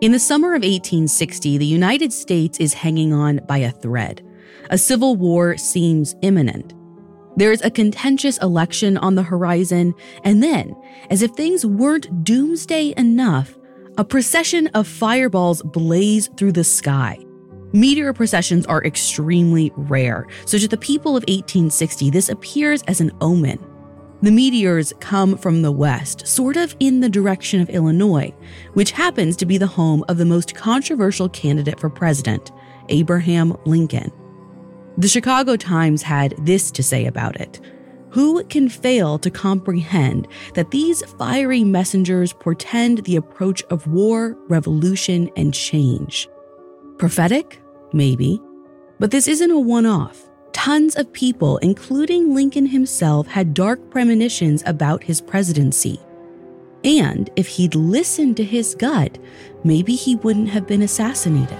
In the summer of 1860, the United States is hanging on by a thread. A civil war seems imminent. There's a contentious election on the horizon, and then, as if things weren't doomsday enough, a procession of fireballs blaze through the sky. Meteor processions are extremely rare, so to the people of 1860, this appears as an omen. The meteors come from the west, sort of in the direction of Illinois, which happens to be the home of the most controversial candidate for president, Abraham Lincoln. The Chicago Times had this to say about it Who can fail to comprehend that these fiery messengers portend the approach of war, revolution, and change? Prophetic? Maybe. But this isn't a one off. Tons of people, including Lincoln himself, had dark premonitions about his presidency. And if he'd listened to his gut, maybe he wouldn't have been assassinated.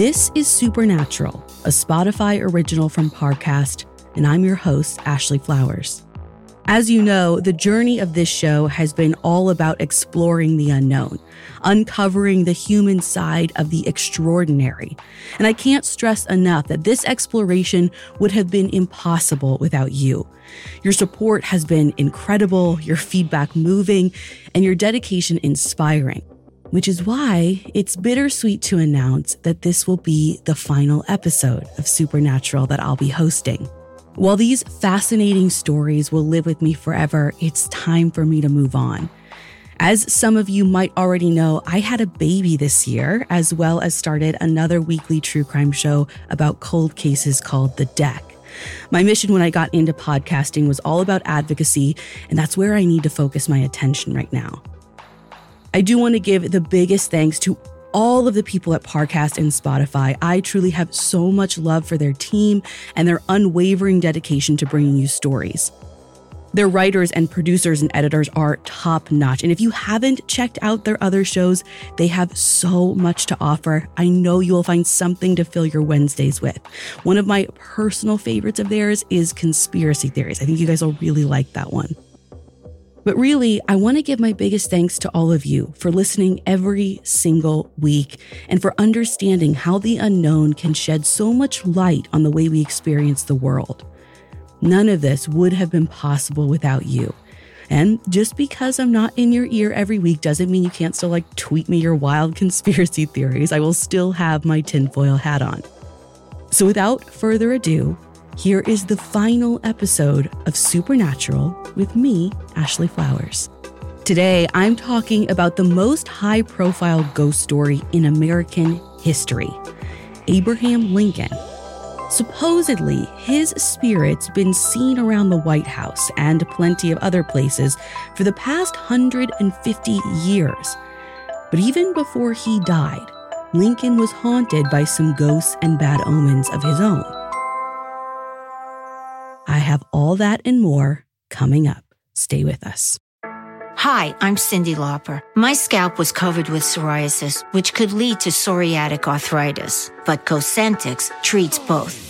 This is Supernatural, a Spotify original from Parcast, and I'm your host, Ashley Flowers. As you know, the journey of this show has been all about exploring the unknown, uncovering the human side of the extraordinary. And I can't stress enough that this exploration would have been impossible without you. Your support has been incredible, your feedback moving, and your dedication inspiring which is why it's bittersweet to announce that this will be the final episode of Supernatural that I'll be hosting. While these fascinating stories will live with me forever, it's time for me to move on. As some of you might already know, I had a baby this year, as well as started another weekly true crime show about cold cases called The Deck. My mission when I got into podcasting was all about advocacy, and that's where I need to focus my attention right now. I do want to give the biggest thanks to all of the people at Parcast and Spotify. I truly have so much love for their team and their unwavering dedication to bringing you stories. Their writers and producers and editors are top notch. And if you haven't checked out their other shows, they have so much to offer. I know you will find something to fill your Wednesdays with. One of my personal favorites of theirs is Conspiracy Theories. I think you guys will really like that one. But really, I want to give my biggest thanks to all of you for listening every single week and for understanding how the unknown can shed so much light on the way we experience the world. None of this would have been possible without you. And just because I'm not in your ear every week doesn't mean you can't still like tweet me your wild conspiracy theories. I will still have my tinfoil hat on. So without further ado, here is the final episode of Supernatural with me, Ashley Flowers. Today, I'm talking about the most high profile ghost story in American history Abraham Lincoln. Supposedly, his spirit's been seen around the White House and plenty of other places for the past 150 years. But even before he died, Lincoln was haunted by some ghosts and bad omens of his own. Have all that and more coming up. Stay with us. Hi, I'm Cyndi Lauper. My scalp was covered with psoriasis, which could lead to psoriatic arthritis, but Cosentyx treats both.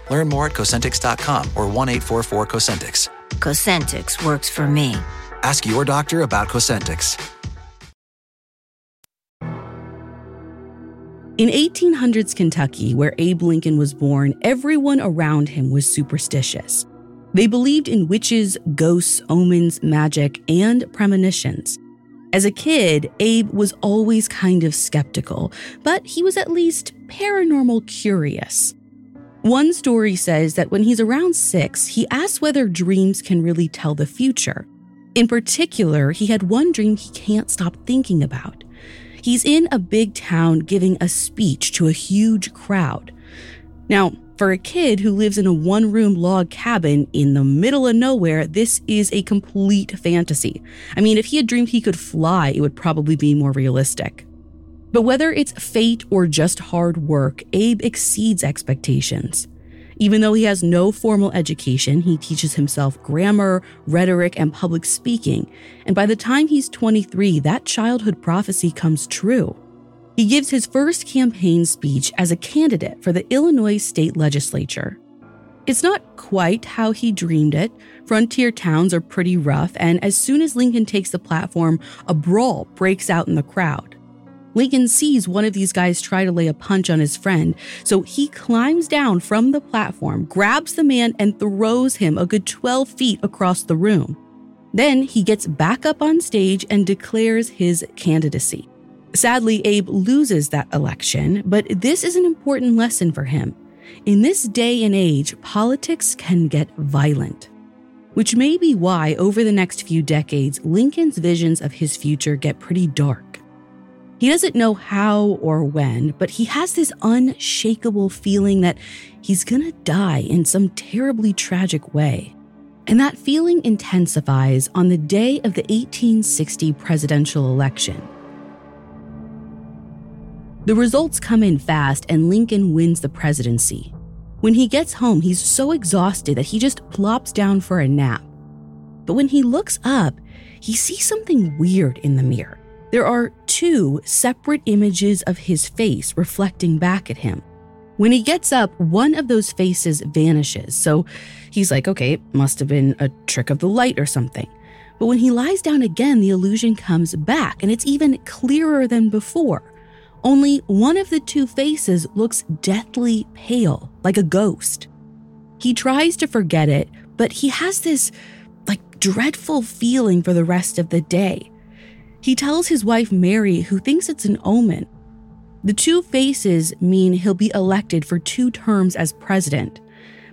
Learn more at Cosentyx.com or 1 844 Cosentyx. Cosentyx works for me. Ask your doctor about Cosentyx. In 1800s Kentucky, where Abe Lincoln was born, everyone around him was superstitious. They believed in witches, ghosts, omens, magic, and premonitions. As a kid, Abe was always kind of skeptical, but he was at least paranormal curious. One story says that when he's around six, he asks whether dreams can really tell the future. In particular, he had one dream he can't stop thinking about. He's in a big town giving a speech to a huge crowd. Now, for a kid who lives in a one room log cabin in the middle of nowhere, this is a complete fantasy. I mean, if he had dreamed he could fly, it would probably be more realistic. But whether it's fate or just hard work, Abe exceeds expectations. Even though he has no formal education, he teaches himself grammar, rhetoric, and public speaking. And by the time he's 23, that childhood prophecy comes true. He gives his first campaign speech as a candidate for the Illinois state legislature. It's not quite how he dreamed it. Frontier towns are pretty rough, and as soon as Lincoln takes the platform, a brawl breaks out in the crowd. Lincoln sees one of these guys try to lay a punch on his friend, so he climbs down from the platform, grabs the man, and throws him a good 12 feet across the room. Then he gets back up on stage and declares his candidacy. Sadly, Abe loses that election, but this is an important lesson for him. In this day and age, politics can get violent. Which may be why, over the next few decades, Lincoln's visions of his future get pretty dark. He doesn't know how or when, but he has this unshakable feeling that he's gonna die in some terribly tragic way. And that feeling intensifies on the day of the 1860 presidential election. The results come in fast, and Lincoln wins the presidency. When he gets home, he's so exhausted that he just plops down for a nap. But when he looks up, he sees something weird in the mirror. There are two separate images of his face reflecting back at him. When he gets up, one of those faces vanishes. So he's like, okay, it must have been a trick of the light or something. But when he lies down again, the illusion comes back, and it's even clearer than before. Only one of the two faces looks deathly pale, like a ghost. He tries to forget it, but he has this, like, dreadful feeling for the rest of the day. He tells his wife Mary, who thinks it's an omen. The two faces mean he'll be elected for two terms as president,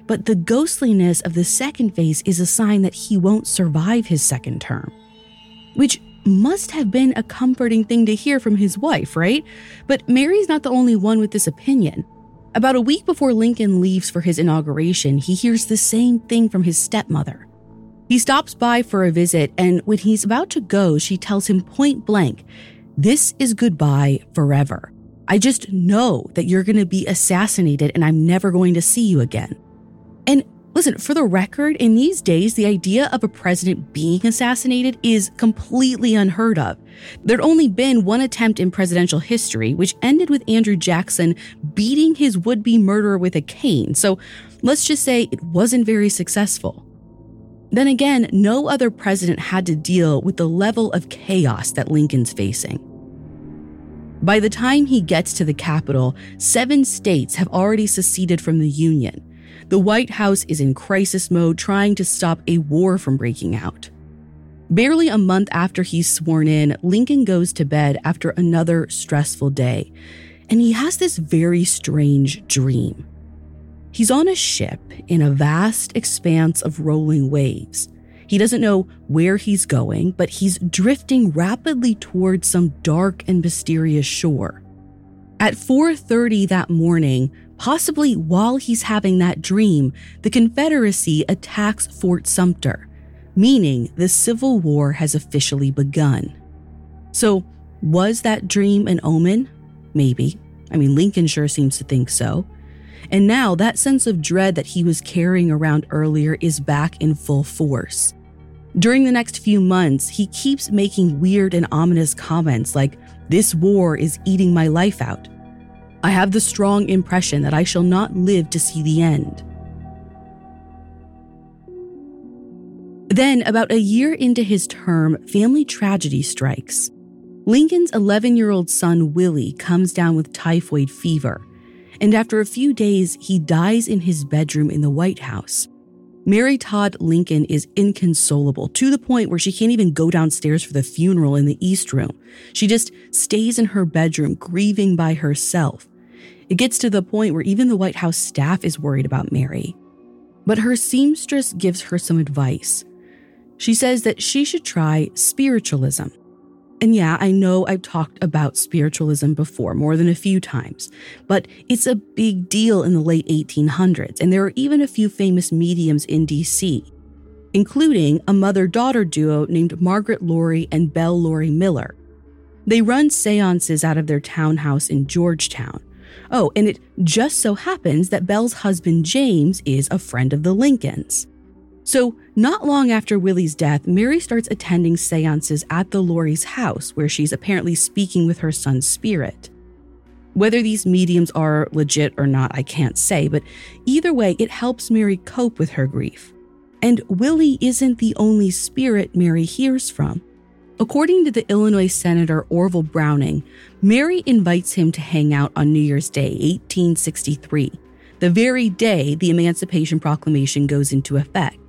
but the ghostliness of the second face is a sign that he won't survive his second term. Which must have been a comforting thing to hear from his wife, right? But Mary's not the only one with this opinion. About a week before Lincoln leaves for his inauguration, he hears the same thing from his stepmother. He stops by for a visit, and when he's about to go, she tells him point blank, This is goodbye forever. I just know that you're going to be assassinated and I'm never going to see you again. And listen, for the record, in these days, the idea of a president being assassinated is completely unheard of. There'd only been one attempt in presidential history, which ended with Andrew Jackson beating his would be murderer with a cane. So let's just say it wasn't very successful. Then again, no other president had to deal with the level of chaos that Lincoln's facing. By the time he gets to the Capitol, seven states have already seceded from the Union. The White House is in crisis mode, trying to stop a war from breaking out. Barely a month after he's sworn in, Lincoln goes to bed after another stressful day. and he has this very strange dream. He's on a ship in a vast expanse of rolling waves. He doesn't know where he's going, but he's drifting rapidly towards some dark and mysterious shore. At 4:30 that morning, possibly while he's having that dream, the Confederacy attacks Fort Sumter, meaning the Civil War has officially begun. So, was that dream an omen? Maybe. I mean, Lincoln sure seems to think so. And now that sense of dread that he was carrying around earlier is back in full force. During the next few months, he keeps making weird and ominous comments like, This war is eating my life out. I have the strong impression that I shall not live to see the end. Then, about a year into his term, family tragedy strikes. Lincoln's 11 year old son, Willie, comes down with typhoid fever and after a few days, he dies in his bedroom in the White House. Mary Todd Lincoln is inconsolable to the point where she can't even go downstairs for the funeral in the East Room. She just stays in her bedroom, grieving by herself. It gets to the point where even the White House staff is worried about Mary. But her seamstress gives her some advice. She says that she should try spiritualism. And yeah, I know I've talked about spiritualism before more than a few times, but it's a big deal in the late 1800s, and there are even a few famous mediums in DC, including a mother daughter duo named Margaret Laurie and Belle Laurie Miller. They run seances out of their townhouse in Georgetown. Oh, and it just so happens that Belle's husband James is a friend of the Lincolns. So, not long after Willie's death, Mary starts attending seances at the Laurie's house, where she's apparently speaking with her son's spirit. Whether these mediums are legit or not, I can't say, but either way, it helps Mary cope with her grief. And Willie isn't the only spirit Mary hears from. According to the Illinois Senator Orville Browning, Mary invites him to hang out on New Year's Day, 1863, the very day the Emancipation Proclamation goes into effect.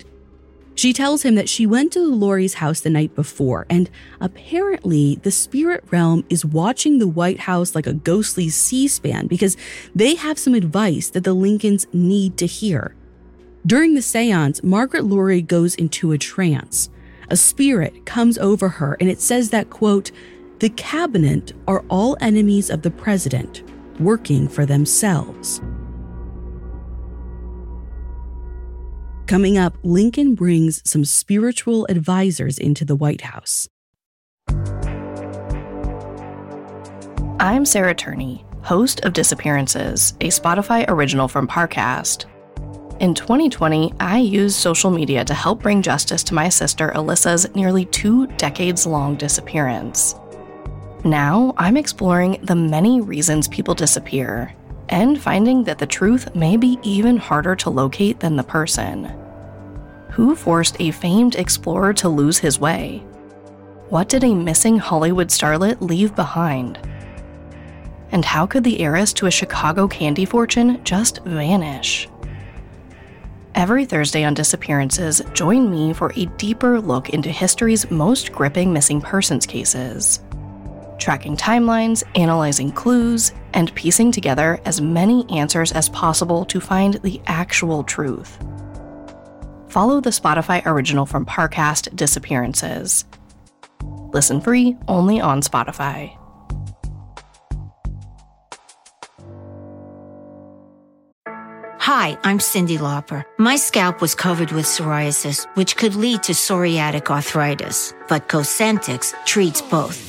She tells him that she went to Laurie's house the night before, and apparently the spirit realm is watching the White House like a ghostly C SPAN because they have some advice that the Lincolns need to hear. During the seance, Margaret Laurie goes into a trance. A spirit comes over her, and it says that, quote, the cabinet are all enemies of the president, working for themselves. Coming up, Lincoln brings some spiritual advisors into the White House. I'm Sarah Turney, host of Disappearances, a Spotify original from Parcast. In 2020, I used social media to help bring justice to my sister Alyssa's nearly two decades long disappearance. Now, I'm exploring the many reasons people disappear and finding that the truth may be even harder to locate than the person. Who forced a famed explorer to lose his way? What did a missing Hollywood starlet leave behind? And how could the heiress to a Chicago candy fortune just vanish? Every Thursday on Disappearances, join me for a deeper look into history's most gripping missing persons cases tracking timelines, analyzing clues, and piecing together as many answers as possible to find the actual truth. Follow the Spotify original from Parcast Disappearances. Listen free only on Spotify. Hi, I'm Cyndi Lauper. My scalp was covered with psoriasis, which could lead to psoriatic arthritis, but Cosentyx treats both.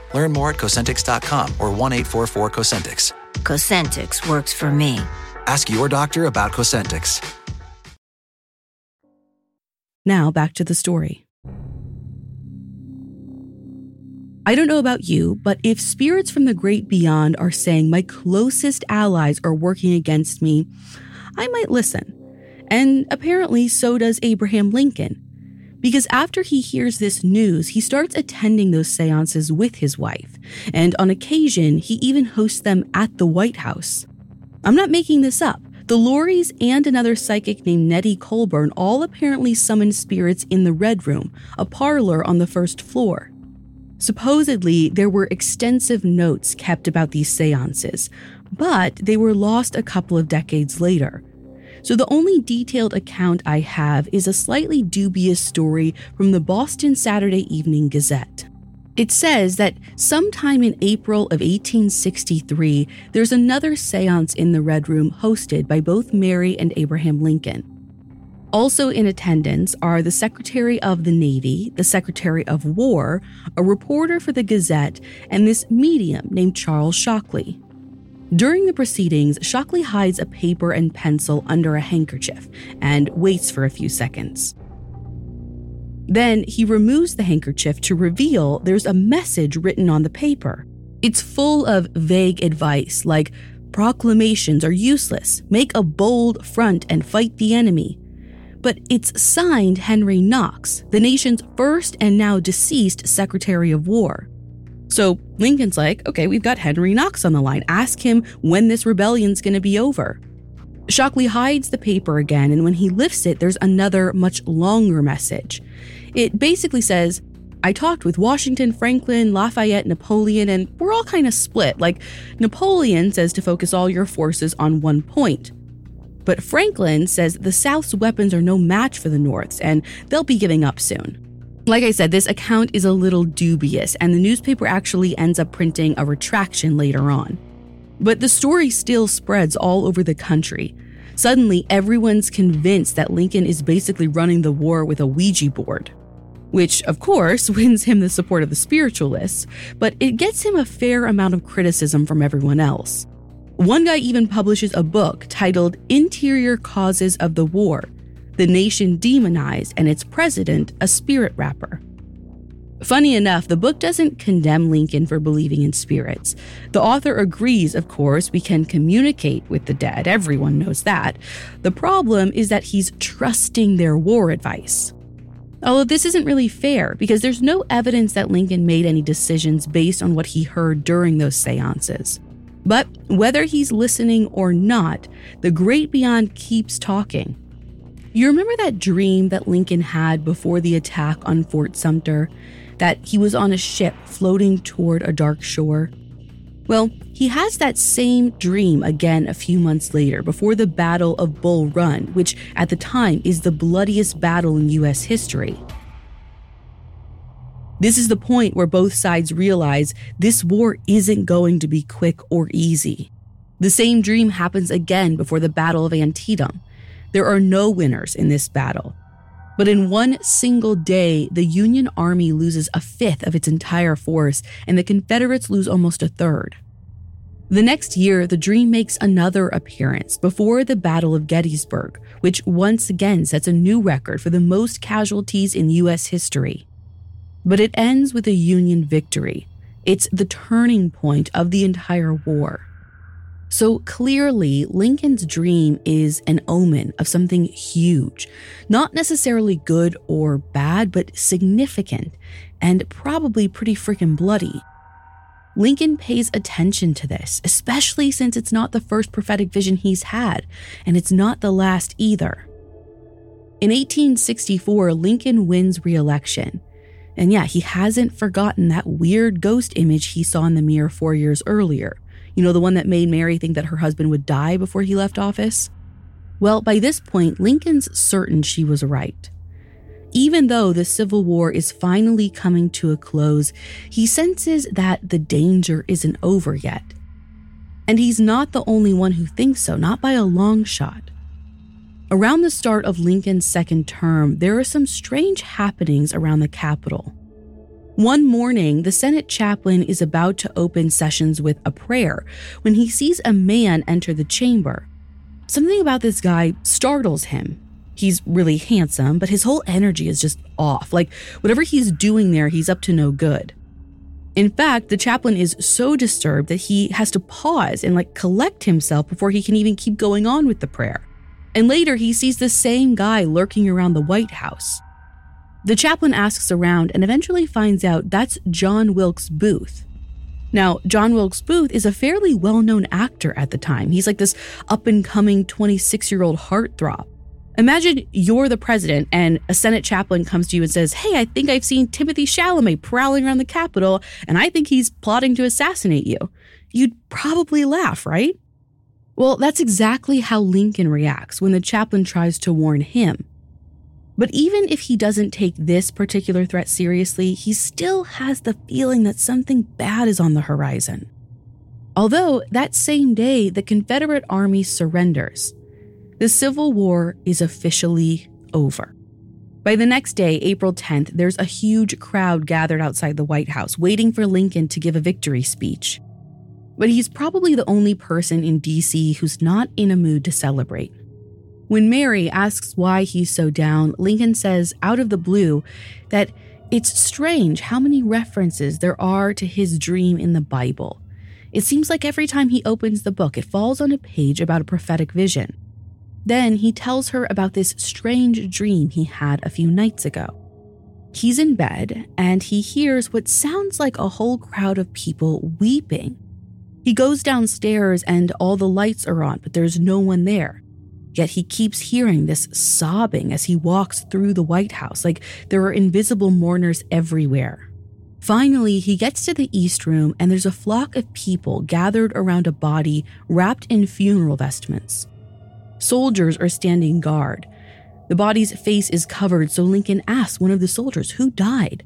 Learn more at Cosentyx.com or 1 844 Cosentyx. Cosentyx works for me. Ask your doctor about Cosentyx. Now back to the story. I don't know about you, but if spirits from the great beyond are saying my closest allies are working against me, I might listen. And apparently, so does Abraham Lincoln. Because after he hears this news, he starts attending those seances with his wife, and on occasion, he even hosts them at the White House. I'm not making this up. The Lauries and another psychic named Nettie Colburn all apparently summoned spirits in the Red Room, a parlor on the first floor. Supposedly, there were extensive notes kept about these seances, but they were lost a couple of decades later. So the only detailed account I have is a slightly dubious story from the Boston Saturday Evening Gazette. It says that sometime in April of 1863, there's another seance in the Red Room hosted by both Mary and Abraham Lincoln. Also in attendance are the Secretary of the Navy, the Secretary of War, a reporter for the Gazette, and this medium named Charles Shockley. During the proceedings, Shockley hides a paper and pencil under a handkerchief and waits for a few seconds. Then he removes the handkerchief to reveal there's a message written on the paper. It's full of vague advice like proclamations are useless, make a bold front and fight the enemy, but it's signed Henry Knox, the nation's first and now deceased Secretary of War. So Lincoln's like, okay, we've got Henry Knox on the line. Ask him when this rebellion's going to be over. Shockley hides the paper again, and when he lifts it, there's another, much longer message. It basically says, I talked with Washington, Franklin, Lafayette, Napoleon, and we're all kind of split. Like, Napoleon says to focus all your forces on one point. But Franklin says the South's weapons are no match for the North's, and they'll be giving up soon. Like I said, this account is a little dubious, and the newspaper actually ends up printing a retraction later on. But the story still spreads all over the country. Suddenly, everyone's convinced that Lincoln is basically running the war with a Ouija board. Which, of course, wins him the support of the spiritualists, but it gets him a fair amount of criticism from everyone else. One guy even publishes a book titled Interior Causes of the War The Nation Demonized and Its President a Spirit Rapper. Funny enough, the book doesn't condemn Lincoln for believing in spirits. The author agrees, of course, we can communicate with the dead. Everyone knows that. The problem is that he's trusting their war advice. Although this isn't really fair because there's no evidence that Lincoln made any decisions based on what he heard during those seances. But whether he's listening or not, the great beyond keeps talking. You remember that dream that Lincoln had before the attack on Fort Sumter? That he was on a ship floating toward a dark shore? Well, he has that same dream again a few months later before the Battle of Bull Run, which at the time is the bloodiest battle in US history. This is the point where both sides realize this war isn't going to be quick or easy. The same dream happens again before the Battle of Antietam. There are no winners in this battle. But in one single day, the Union Army loses a fifth of its entire force, and the Confederates lose almost a third. The next year, the dream makes another appearance before the Battle of Gettysburg, which once again sets a new record for the most casualties in U.S. history. But it ends with a Union victory. It's the turning point of the entire war. So clearly, Lincoln's dream is an omen of something huge, not necessarily good or bad, but significant and probably pretty freaking bloody. Lincoln pays attention to this, especially since it's not the first prophetic vision he's had, and it's not the last either. In 1864, Lincoln wins re election. And yeah, he hasn't forgotten that weird ghost image he saw in the mirror four years earlier. You know, the one that made Mary think that her husband would die before he left office? Well, by this point, Lincoln's certain she was right. Even though the Civil War is finally coming to a close, he senses that the danger isn't over yet. And he's not the only one who thinks so, not by a long shot. Around the start of Lincoln's second term, there are some strange happenings around the Capitol. One morning, the Senate chaplain is about to open sessions with a prayer when he sees a man enter the chamber. Something about this guy startles him. He's really handsome, but his whole energy is just off. Like whatever he's doing there, he's up to no good. In fact, the chaplain is so disturbed that he has to pause and like collect himself before he can even keep going on with the prayer. And later, he sees the same guy lurking around the White House. The chaplain asks around and eventually finds out that's John Wilkes Booth. Now, John Wilkes Booth is a fairly well known actor at the time. He's like this up and coming 26 year old heartthrob. Imagine you're the president and a Senate chaplain comes to you and says, Hey, I think I've seen Timothée Chalamet prowling around the Capitol and I think he's plotting to assassinate you. You'd probably laugh, right? Well, that's exactly how Lincoln reacts when the chaplain tries to warn him. But even if he doesn't take this particular threat seriously, he still has the feeling that something bad is on the horizon. Although that same day, the Confederate Army surrenders the Civil War is officially over. By the next day, April 10th, there's a huge crowd gathered outside the White House waiting for Lincoln to give a victory speech. But he's probably the only person in DC who's not in a mood to celebrate. When Mary asks why he's so down, Lincoln says, out of the blue, that it's strange how many references there are to his dream in the Bible. It seems like every time he opens the book, it falls on a page about a prophetic vision. Then he tells her about this strange dream he had a few nights ago. He's in bed and he hears what sounds like a whole crowd of people weeping. He goes downstairs and all the lights are on, but there's no one there. Yet he keeps hearing this sobbing as he walks through the White House, like there are invisible mourners everywhere. Finally, he gets to the East Room and there's a flock of people gathered around a body wrapped in funeral vestments. Soldiers are standing guard. The body's face is covered, so Lincoln asks one of the soldiers who died.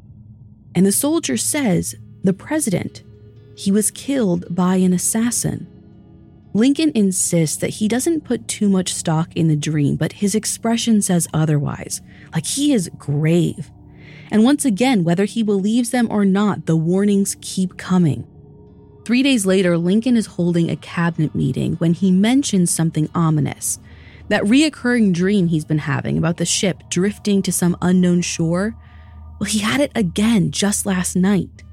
And the soldier says, The president. He was killed by an assassin. Lincoln insists that he doesn't put too much stock in the dream, but his expression says otherwise, like he is grave. And once again, whether he believes them or not, the warnings keep coming. Three days later, Lincoln is holding a cabinet meeting when he mentions something ominous. That reoccurring dream he's been having about the ship drifting to some unknown shore, well, he had it again just last night,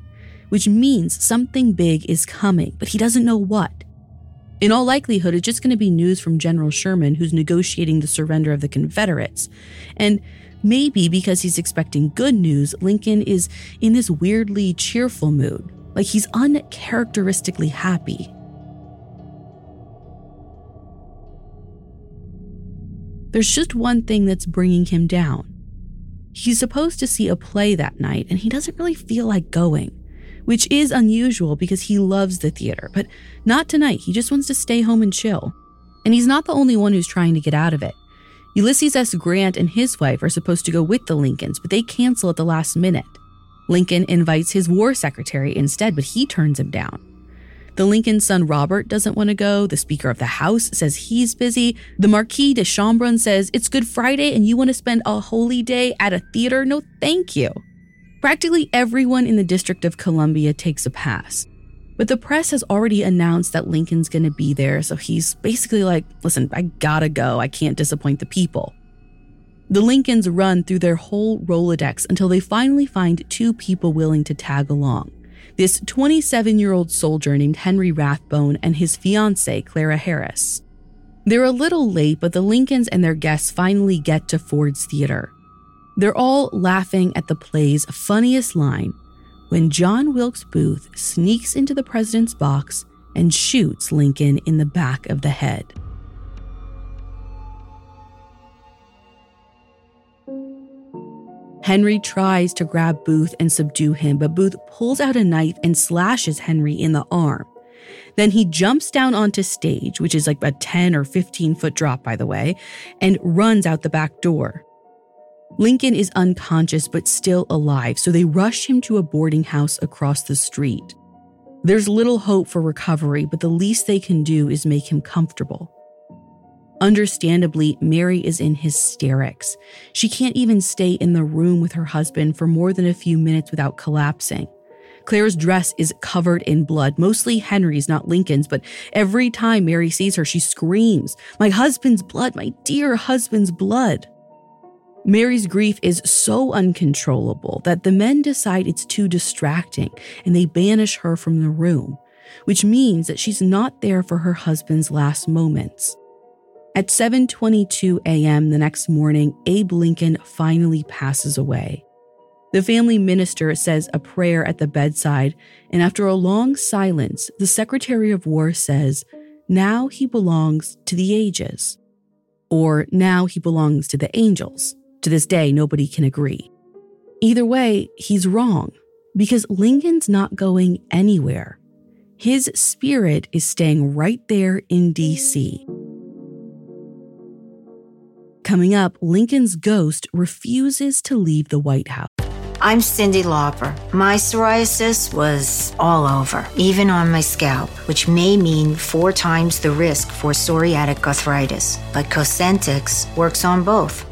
which means something big is coming, but he doesn't know what. In all likelihood, it's just going to be news from General Sherman, who's negotiating the surrender of the Confederates. And maybe because he's expecting good news, Lincoln is in this weirdly cheerful mood, like he's uncharacteristically happy. There's just one thing that's bringing him down. He's supposed to see a play that night, and he doesn't really feel like going, which is unusual because he loves the theater, but not tonight. He just wants to stay home and chill. And he's not the only one who's trying to get out of it. Ulysses S. Grant and his wife are supposed to go with the Lincolns, but they cancel at the last minute. Lincoln invites his war secretary instead, but he turns him down. The Lincoln's son Robert doesn't want to go. The Speaker of the House says he's busy. The Marquis de Chambrun says it's Good Friday and you want to spend a holy day at a theater? No, thank you. Practically everyone in the District of Columbia takes a pass. But the press has already announced that Lincoln's going to be there, so he's basically like, listen, I gotta go. I can't disappoint the people. The Lincolns run through their whole Rolodex until they finally find two people willing to tag along this 27 year old soldier named Henry Rathbone and his fiancee, Clara Harris. They're a little late, but the Lincolns and their guests finally get to Ford's Theater. They're all laughing at the play's funniest line when John Wilkes Booth sneaks into the president's box and shoots Lincoln in the back of the head. Henry tries to grab Booth and subdue him, but Booth pulls out a knife and slashes Henry in the arm. Then he jumps down onto stage, which is like a 10 or 15 foot drop, by the way, and runs out the back door. Lincoln is unconscious but still alive, so they rush him to a boarding house across the street. There's little hope for recovery, but the least they can do is make him comfortable. Understandably, Mary is in hysterics. She can't even stay in the room with her husband for more than a few minutes without collapsing. Claire's dress is covered in blood, mostly Henry's, not Lincoln's, but every time Mary sees her, she screams, My husband's blood, my dear husband's blood. Mary's grief is so uncontrollable that the men decide it's too distracting and they banish her from the room, which means that she's not there for her husband's last moments. At 7:22 a.m. the next morning, Abe Lincoln finally passes away. The family minister says a prayer at the bedside, and after a long silence, the Secretary of War says, "Now he belongs to the ages." Or now he belongs to the angels. To this day, nobody can agree. Either way, he's wrong because Lincoln's not going anywhere. His spirit is staying right there in DC. Coming up, Lincoln's ghost refuses to leave the White House. I'm Cyndi Lauper. My psoriasis was all over, even on my scalp, which may mean four times the risk for psoriatic arthritis. But Cosentyx works on both.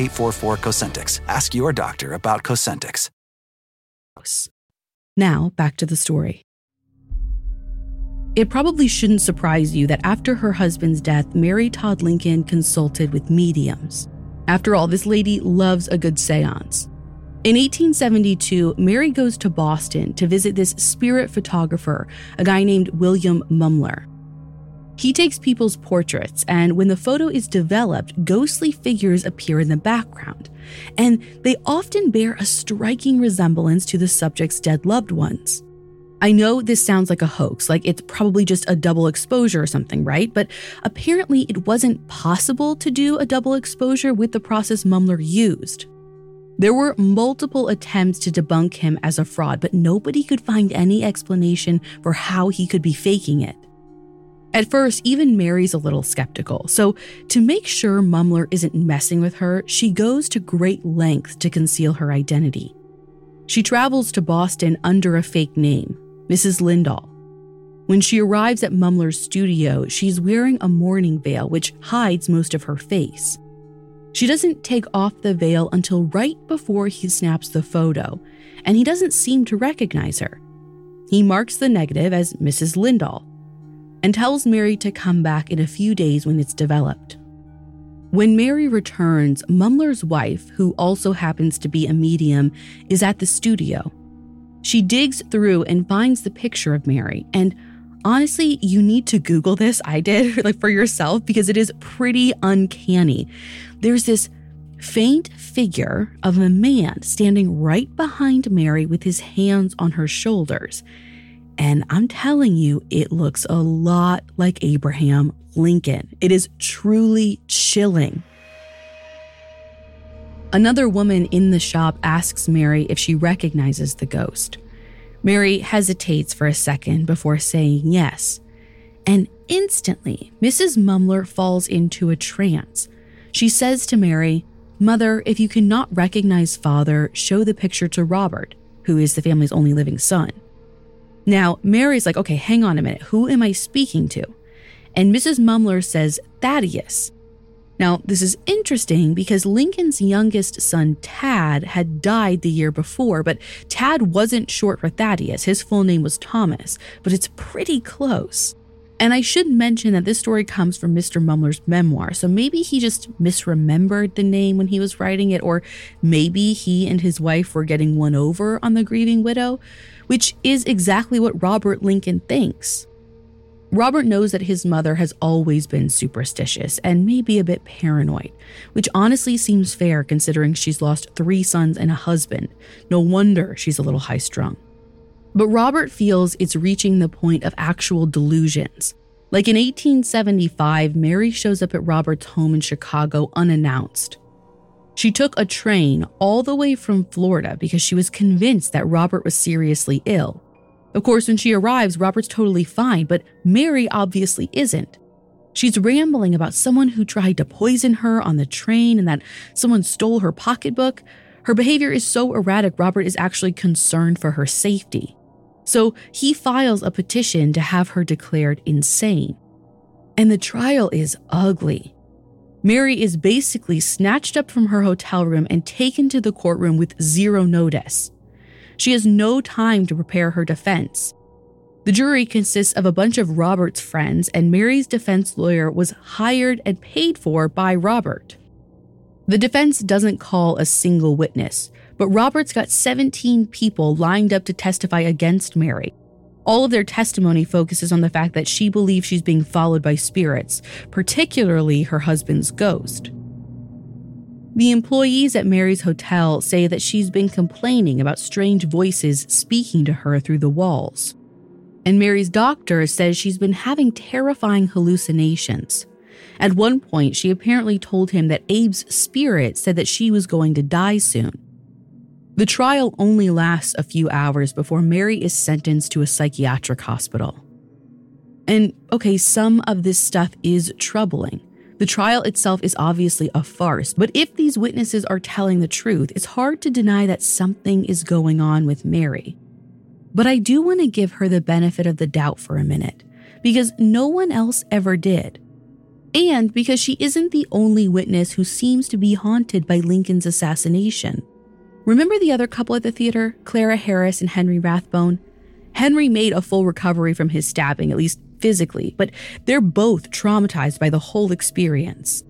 844 Cosentyx. Ask your doctor about Cosentyx. Now, back to the story. It probably shouldn't surprise you that after her husband's death, Mary Todd Lincoln consulted with mediums. After all, this lady loves a good seance. In 1872, Mary goes to Boston to visit this spirit photographer, a guy named William Mumler. He takes people's portraits, and when the photo is developed, ghostly figures appear in the background, and they often bear a striking resemblance to the subject's dead loved ones. I know this sounds like a hoax, like it's probably just a double exposure or something, right? But apparently, it wasn't possible to do a double exposure with the process Mumler used. There were multiple attempts to debunk him as a fraud, but nobody could find any explanation for how he could be faking it. At first, even Mary's a little skeptical, so to make sure Mumler isn't messing with her, she goes to great lengths to conceal her identity. She travels to Boston under a fake name, Mrs. Lindahl. When she arrives at Mumler's studio, she's wearing a mourning veil which hides most of her face. She doesn't take off the veil until right before he snaps the photo, and he doesn't seem to recognize her. He marks the negative as Mrs. Lindahl and tells Mary to come back in a few days when it's developed. When Mary returns, Mumler's wife, who also happens to be a medium, is at the studio. She digs through and finds the picture of Mary. And honestly, you need to Google this. I did, like for yourself, because it is pretty uncanny. There's this faint figure of a man standing right behind Mary with his hands on her shoulders. And I'm telling you, it looks a lot like Abraham Lincoln. It is truly chilling. Another woman in the shop asks Mary if she recognizes the ghost. Mary hesitates for a second before saying yes. And instantly, Mrs. Mumler falls into a trance. She says to Mary, Mother, if you cannot recognize father, show the picture to Robert, who is the family's only living son. Now, Mary's like, okay, hang on a minute. Who am I speaking to? And Mrs. Mumler says, Thaddeus. Now, this is interesting because Lincoln's youngest son, Tad, had died the year before, but Tad wasn't short for Thaddeus. His full name was Thomas, but it's pretty close. And I should mention that this story comes from Mr. Mumler's memoir, so maybe he just misremembered the name when he was writing it, or maybe he and his wife were getting one over on the grieving widow which is exactly what Robert Lincoln thinks. Robert knows that his mother has always been superstitious and maybe a bit paranoid, which honestly seems fair considering she's lost three sons and a husband. No wonder she's a little high strung. But Robert feels it's reaching the point of actual delusions. Like in 1875, Mary shows up at Robert's home in Chicago unannounced. She took a train all the way from Florida because she was convinced that Robert was seriously ill. Of course, when she arrives, Robert's totally fine, but Mary obviously isn't. She's rambling about someone who tried to poison her on the train and that someone stole her pocketbook. Her behavior is so erratic, Robert is actually concerned for her safety. So he files a petition to have her declared insane. And the trial is ugly. Mary is basically snatched up from her hotel room and taken to the courtroom with zero notice. She has no time to prepare her defense. The jury consists of a bunch of Robert's friends, and Mary's defense lawyer was hired and paid for by Robert. The defense doesn't call a single witness, but Robert's got 17 people lined up to testify against Mary. All of their testimony focuses on the fact that she believes she's being followed by spirits, particularly her husband's ghost. The employees at Mary's hotel say that she's been complaining about strange voices speaking to her through the walls. And Mary's doctor says she's been having terrifying hallucinations. At one point, she apparently told him that Abe's spirit said that she was going to die soon. The trial only lasts a few hours before Mary is sentenced to a psychiatric hospital. And okay, some of this stuff is troubling. The trial itself is obviously a farce, but if these witnesses are telling the truth, it's hard to deny that something is going on with Mary. But I do want to give her the benefit of the doubt for a minute, because no one else ever did. And because she isn't the only witness who seems to be haunted by Lincoln's assassination. Remember the other couple at the theater, Clara Harris and Henry Rathbone? Henry made a full recovery from his stabbing, at least physically, but they're both traumatized by the whole experience.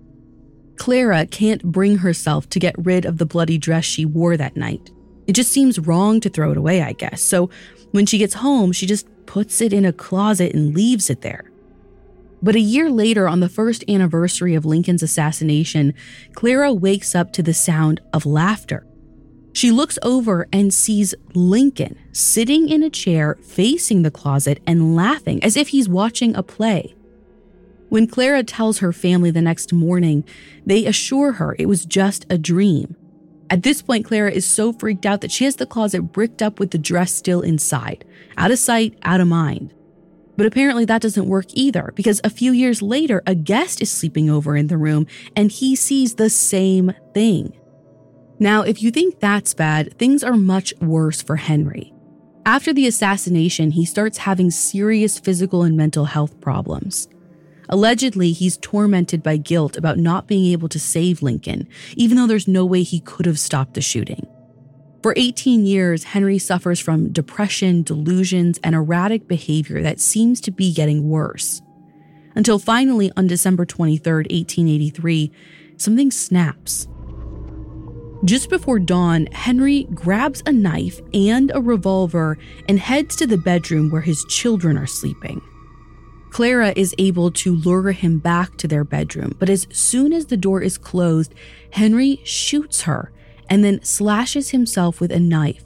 Clara can't bring herself to get rid of the bloody dress she wore that night. It just seems wrong to throw it away, I guess. So when she gets home, she just puts it in a closet and leaves it there. But a year later, on the first anniversary of Lincoln's assassination, Clara wakes up to the sound of laughter. She looks over and sees Lincoln sitting in a chair facing the closet and laughing as if he's watching a play. When Clara tells her family the next morning, they assure her it was just a dream. At this point, Clara is so freaked out that she has the closet bricked up with the dress still inside. Out of sight, out of mind. But apparently that doesn't work either because a few years later, a guest is sleeping over in the room and he sees the same thing. Now, if you think that's bad, things are much worse for Henry. After the assassination, he starts having serious physical and mental health problems. Allegedly, he's tormented by guilt about not being able to save Lincoln, even though there's no way he could have stopped the shooting. For 18 years, Henry suffers from depression, delusions, and erratic behavior that seems to be getting worse. Until finally, on December 23, 1883, something snaps. Just before dawn, Henry grabs a knife and a revolver and heads to the bedroom where his children are sleeping. Clara is able to lure him back to their bedroom, but as soon as the door is closed, Henry shoots her and then slashes himself with a knife,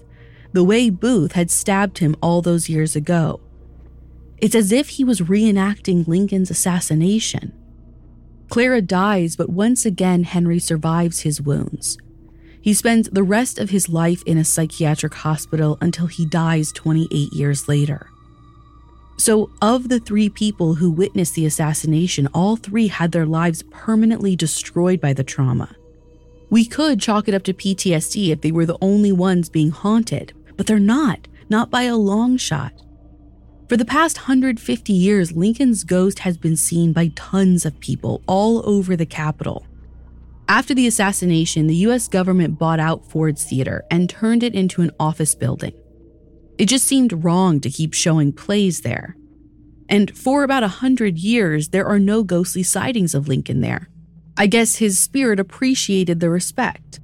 the way Booth had stabbed him all those years ago. It's as if he was reenacting Lincoln's assassination. Clara dies, but once again, Henry survives his wounds. He spends the rest of his life in a psychiatric hospital until he dies 28 years later. So, of the three people who witnessed the assassination, all three had their lives permanently destroyed by the trauma. We could chalk it up to PTSD if they were the only ones being haunted, but they're not, not by a long shot. For the past 150 years, Lincoln's ghost has been seen by tons of people all over the capital. After the assassination, the US government bought out Ford's Theater and turned it into an office building. It just seemed wrong to keep showing plays there. And for about a hundred years, there are no ghostly sightings of Lincoln there. I guess his spirit appreciated the respect.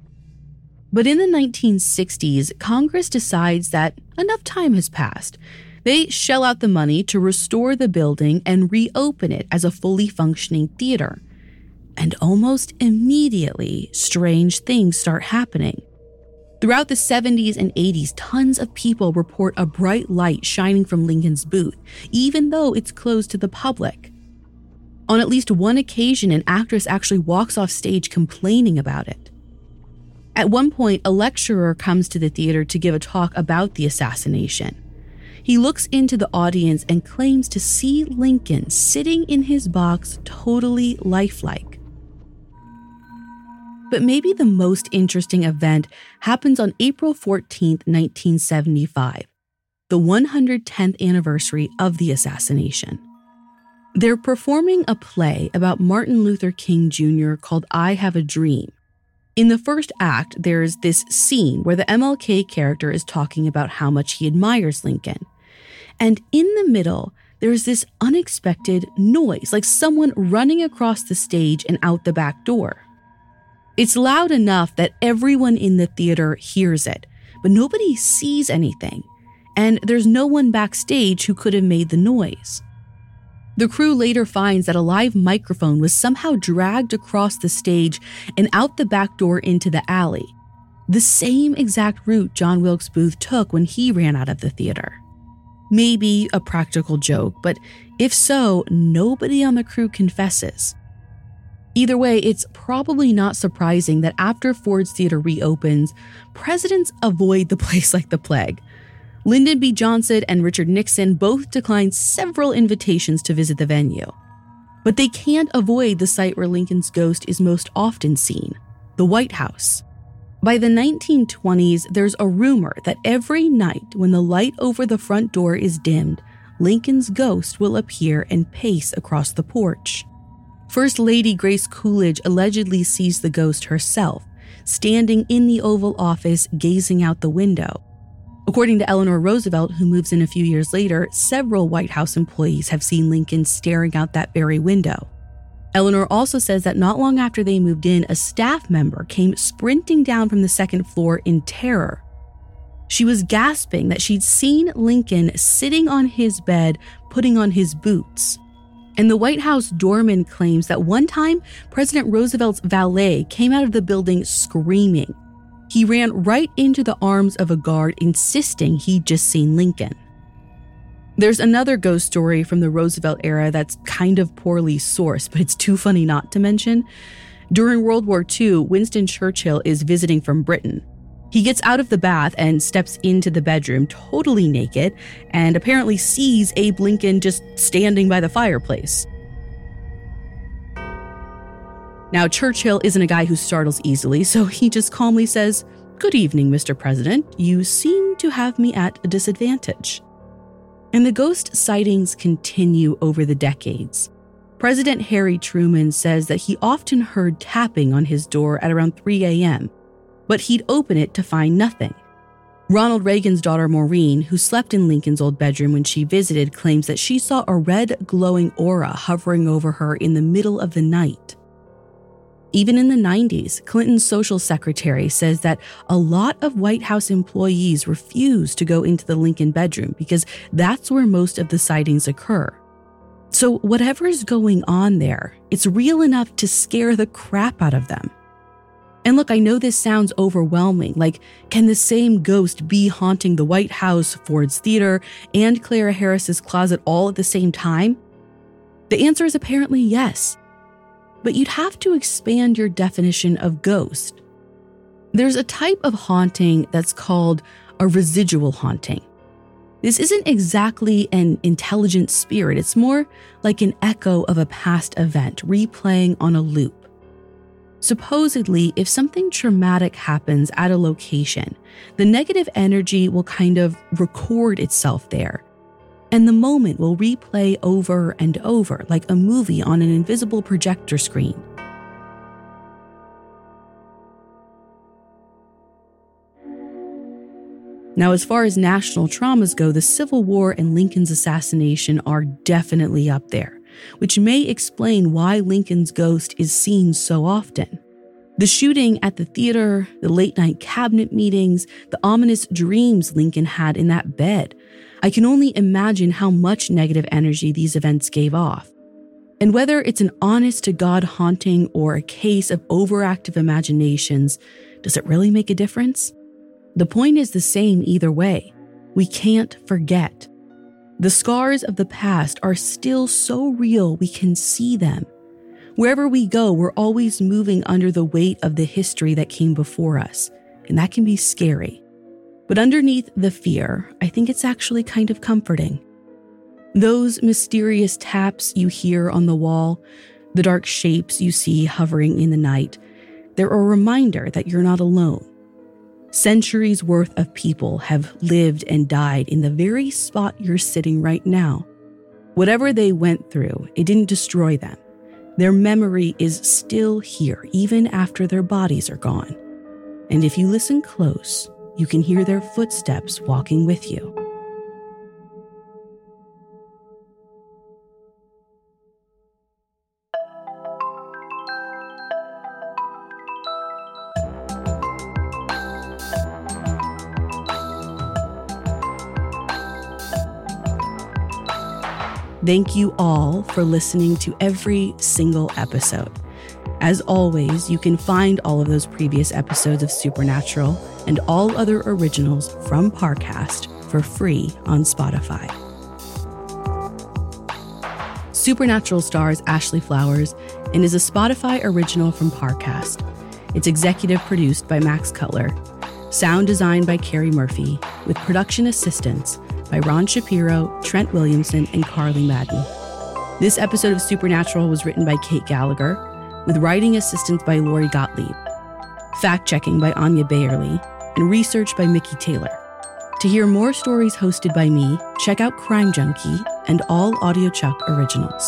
But in the 1960s, Congress decides that enough time has passed. They shell out the money to restore the building and reopen it as a fully functioning theater. And almost immediately, strange things start happening. Throughout the 70s and 80s, tons of people report a bright light shining from Lincoln's booth, even though it's closed to the public. On at least one occasion, an actress actually walks off stage complaining about it. At one point, a lecturer comes to the theater to give a talk about the assassination. He looks into the audience and claims to see Lincoln sitting in his box, totally lifelike. But maybe the most interesting event happens on April 14, 1975, the 110th anniversary of the assassination. They're performing a play about Martin Luther King Jr. called I Have a Dream. In the first act, there's this scene where the MLK character is talking about how much he admires Lincoln. And in the middle, there's this unexpected noise, like someone running across the stage and out the back door. It's loud enough that everyone in the theater hears it, but nobody sees anything, and there's no one backstage who could have made the noise. The crew later finds that a live microphone was somehow dragged across the stage and out the back door into the alley, the same exact route John Wilkes Booth took when he ran out of the theater. Maybe a practical joke, but if so, nobody on the crew confesses. Either way, it's probably not surprising that after Ford's Theater reopens, presidents avoid the place like the plague. Lyndon B. Johnson and Richard Nixon both declined several invitations to visit the venue. But they can't avoid the site where Lincoln's ghost is most often seen the White House. By the 1920s, there's a rumor that every night when the light over the front door is dimmed, Lincoln's ghost will appear and pace across the porch. First Lady Grace Coolidge allegedly sees the ghost herself, standing in the Oval Office gazing out the window. According to Eleanor Roosevelt, who moves in a few years later, several White House employees have seen Lincoln staring out that very window. Eleanor also says that not long after they moved in, a staff member came sprinting down from the second floor in terror. She was gasping that she'd seen Lincoln sitting on his bed, putting on his boots. And the White House doorman claims that one time President Roosevelt's valet came out of the building screaming. He ran right into the arms of a guard, insisting he'd just seen Lincoln. There's another ghost story from the Roosevelt era that's kind of poorly sourced, but it's too funny not to mention. During World War II, Winston Churchill is visiting from Britain. He gets out of the bath and steps into the bedroom totally naked and apparently sees Abe Lincoln just standing by the fireplace. Now, Churchill isn't a guy who startles easily, so he just calmly says, Good evening, Mr. President. You seem to have me at a disadvantage. And the ghost sightings continue over the decades. President Harry Truman says that he often heard tapping on his door at around 3 a.m., but he'd open it to find nothing. Ronald Reagan's daughter Maureen, who slept in Lincoln's old bedroom when she visited, claims that she saw a red glowing aura hovering over her in the middle of the night. Even in the 90s, Clinton's social secretary says that a lot of White House employees refuse to go into the Lincoln bedroom because that's where most of the sightings occur. So, whatever is going on there, it's real enough to scare the crap out of them. And look, I know this sounds overwhelming. Like, can the same ghost be haunting the White House, Ford's Theater, and Clara Harris's closet all at the same time? The answer is apparently yes but you'd have to expand your definition of ghost. There's a type of haunting that's called a residual haunting. This isn't exactly an intelligent spirit, it's more like an echo of a past event replaying on a loop. Supposedly, if something traumatic happens at a location, the negative energy will kind of record itself there and the moment will replay over and over like a movie on an invisible projector screen. Now, as far as national traumas go, the Civil War and Lincoln's assassination are definitely up there, which may explain why Lincoln's ghost is seen so often. The shooting at the theater, the late night cabinet meetings, the ominous dreams Lincoln had in that bed, I can only imagine how much negative energy these events gave off. And whether it's an honest to God haunting or a case of overactive imaginations, does it really make a difference? The point is the same either way. We can't forget. The scars of the past are still so real we can see them. Wherever we go, we're always moving under the weight of the history that came before us, and that can be scary. But underneath the fear, I think it's actually kind of comforting. Those mysterious taps you hear on the wall, the dark shapes you see hovering in the night, they're a reminder that you're not alone. Centuries worth of people have lived and died in the very spot you're sitting right now. Whatever they went through, it didn't destroy them. Their memory is still here, even after their bodies are gone. And if you listen close, you can hear their footsteps walking with you. Thank you all for listening to every single episode. As always, you can find all of those previous episodes of Supernatural and all other originals from Parcast for free on Spotify. Supernatural stars Ashley Flowers and is a Spotify original from Parcast. It's executive produced by Max Cutler, sound designed by Carrie Murphy, with production assistance by Ron Shapiro, Trent Williamson, and Carly Madden. This episode of Supernatural was written by Kate Gallagher, with writing assistance by Lori Gottlieb, fact checking by Anya Bayerly, and research by Mickey Taylor. To hear more stories hosted by me, check out Crime Junkie and all audiochuck originals.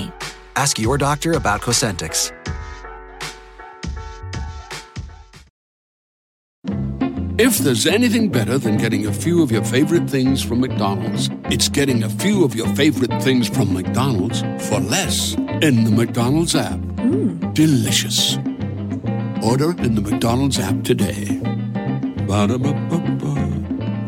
Ask your doctor about Cosentyx. If there's anything better than getting a few of your favorite things from McDonald's, it's getting a few of your favorite things from McDonald's for less in the McDonald's app. Hmm. Delicious. Order in the McDonald's app today. Ba-da-ba-ba-ba.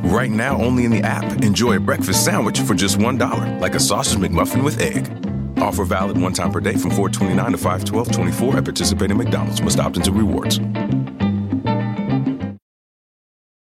Right now, only in the app. Enjoy a breakfast sandwich for just $1, like a sausage McMuffin with egg. Offer valid one time per day from 429 to 512 24 at participating McDonald's. Must opt into rewards.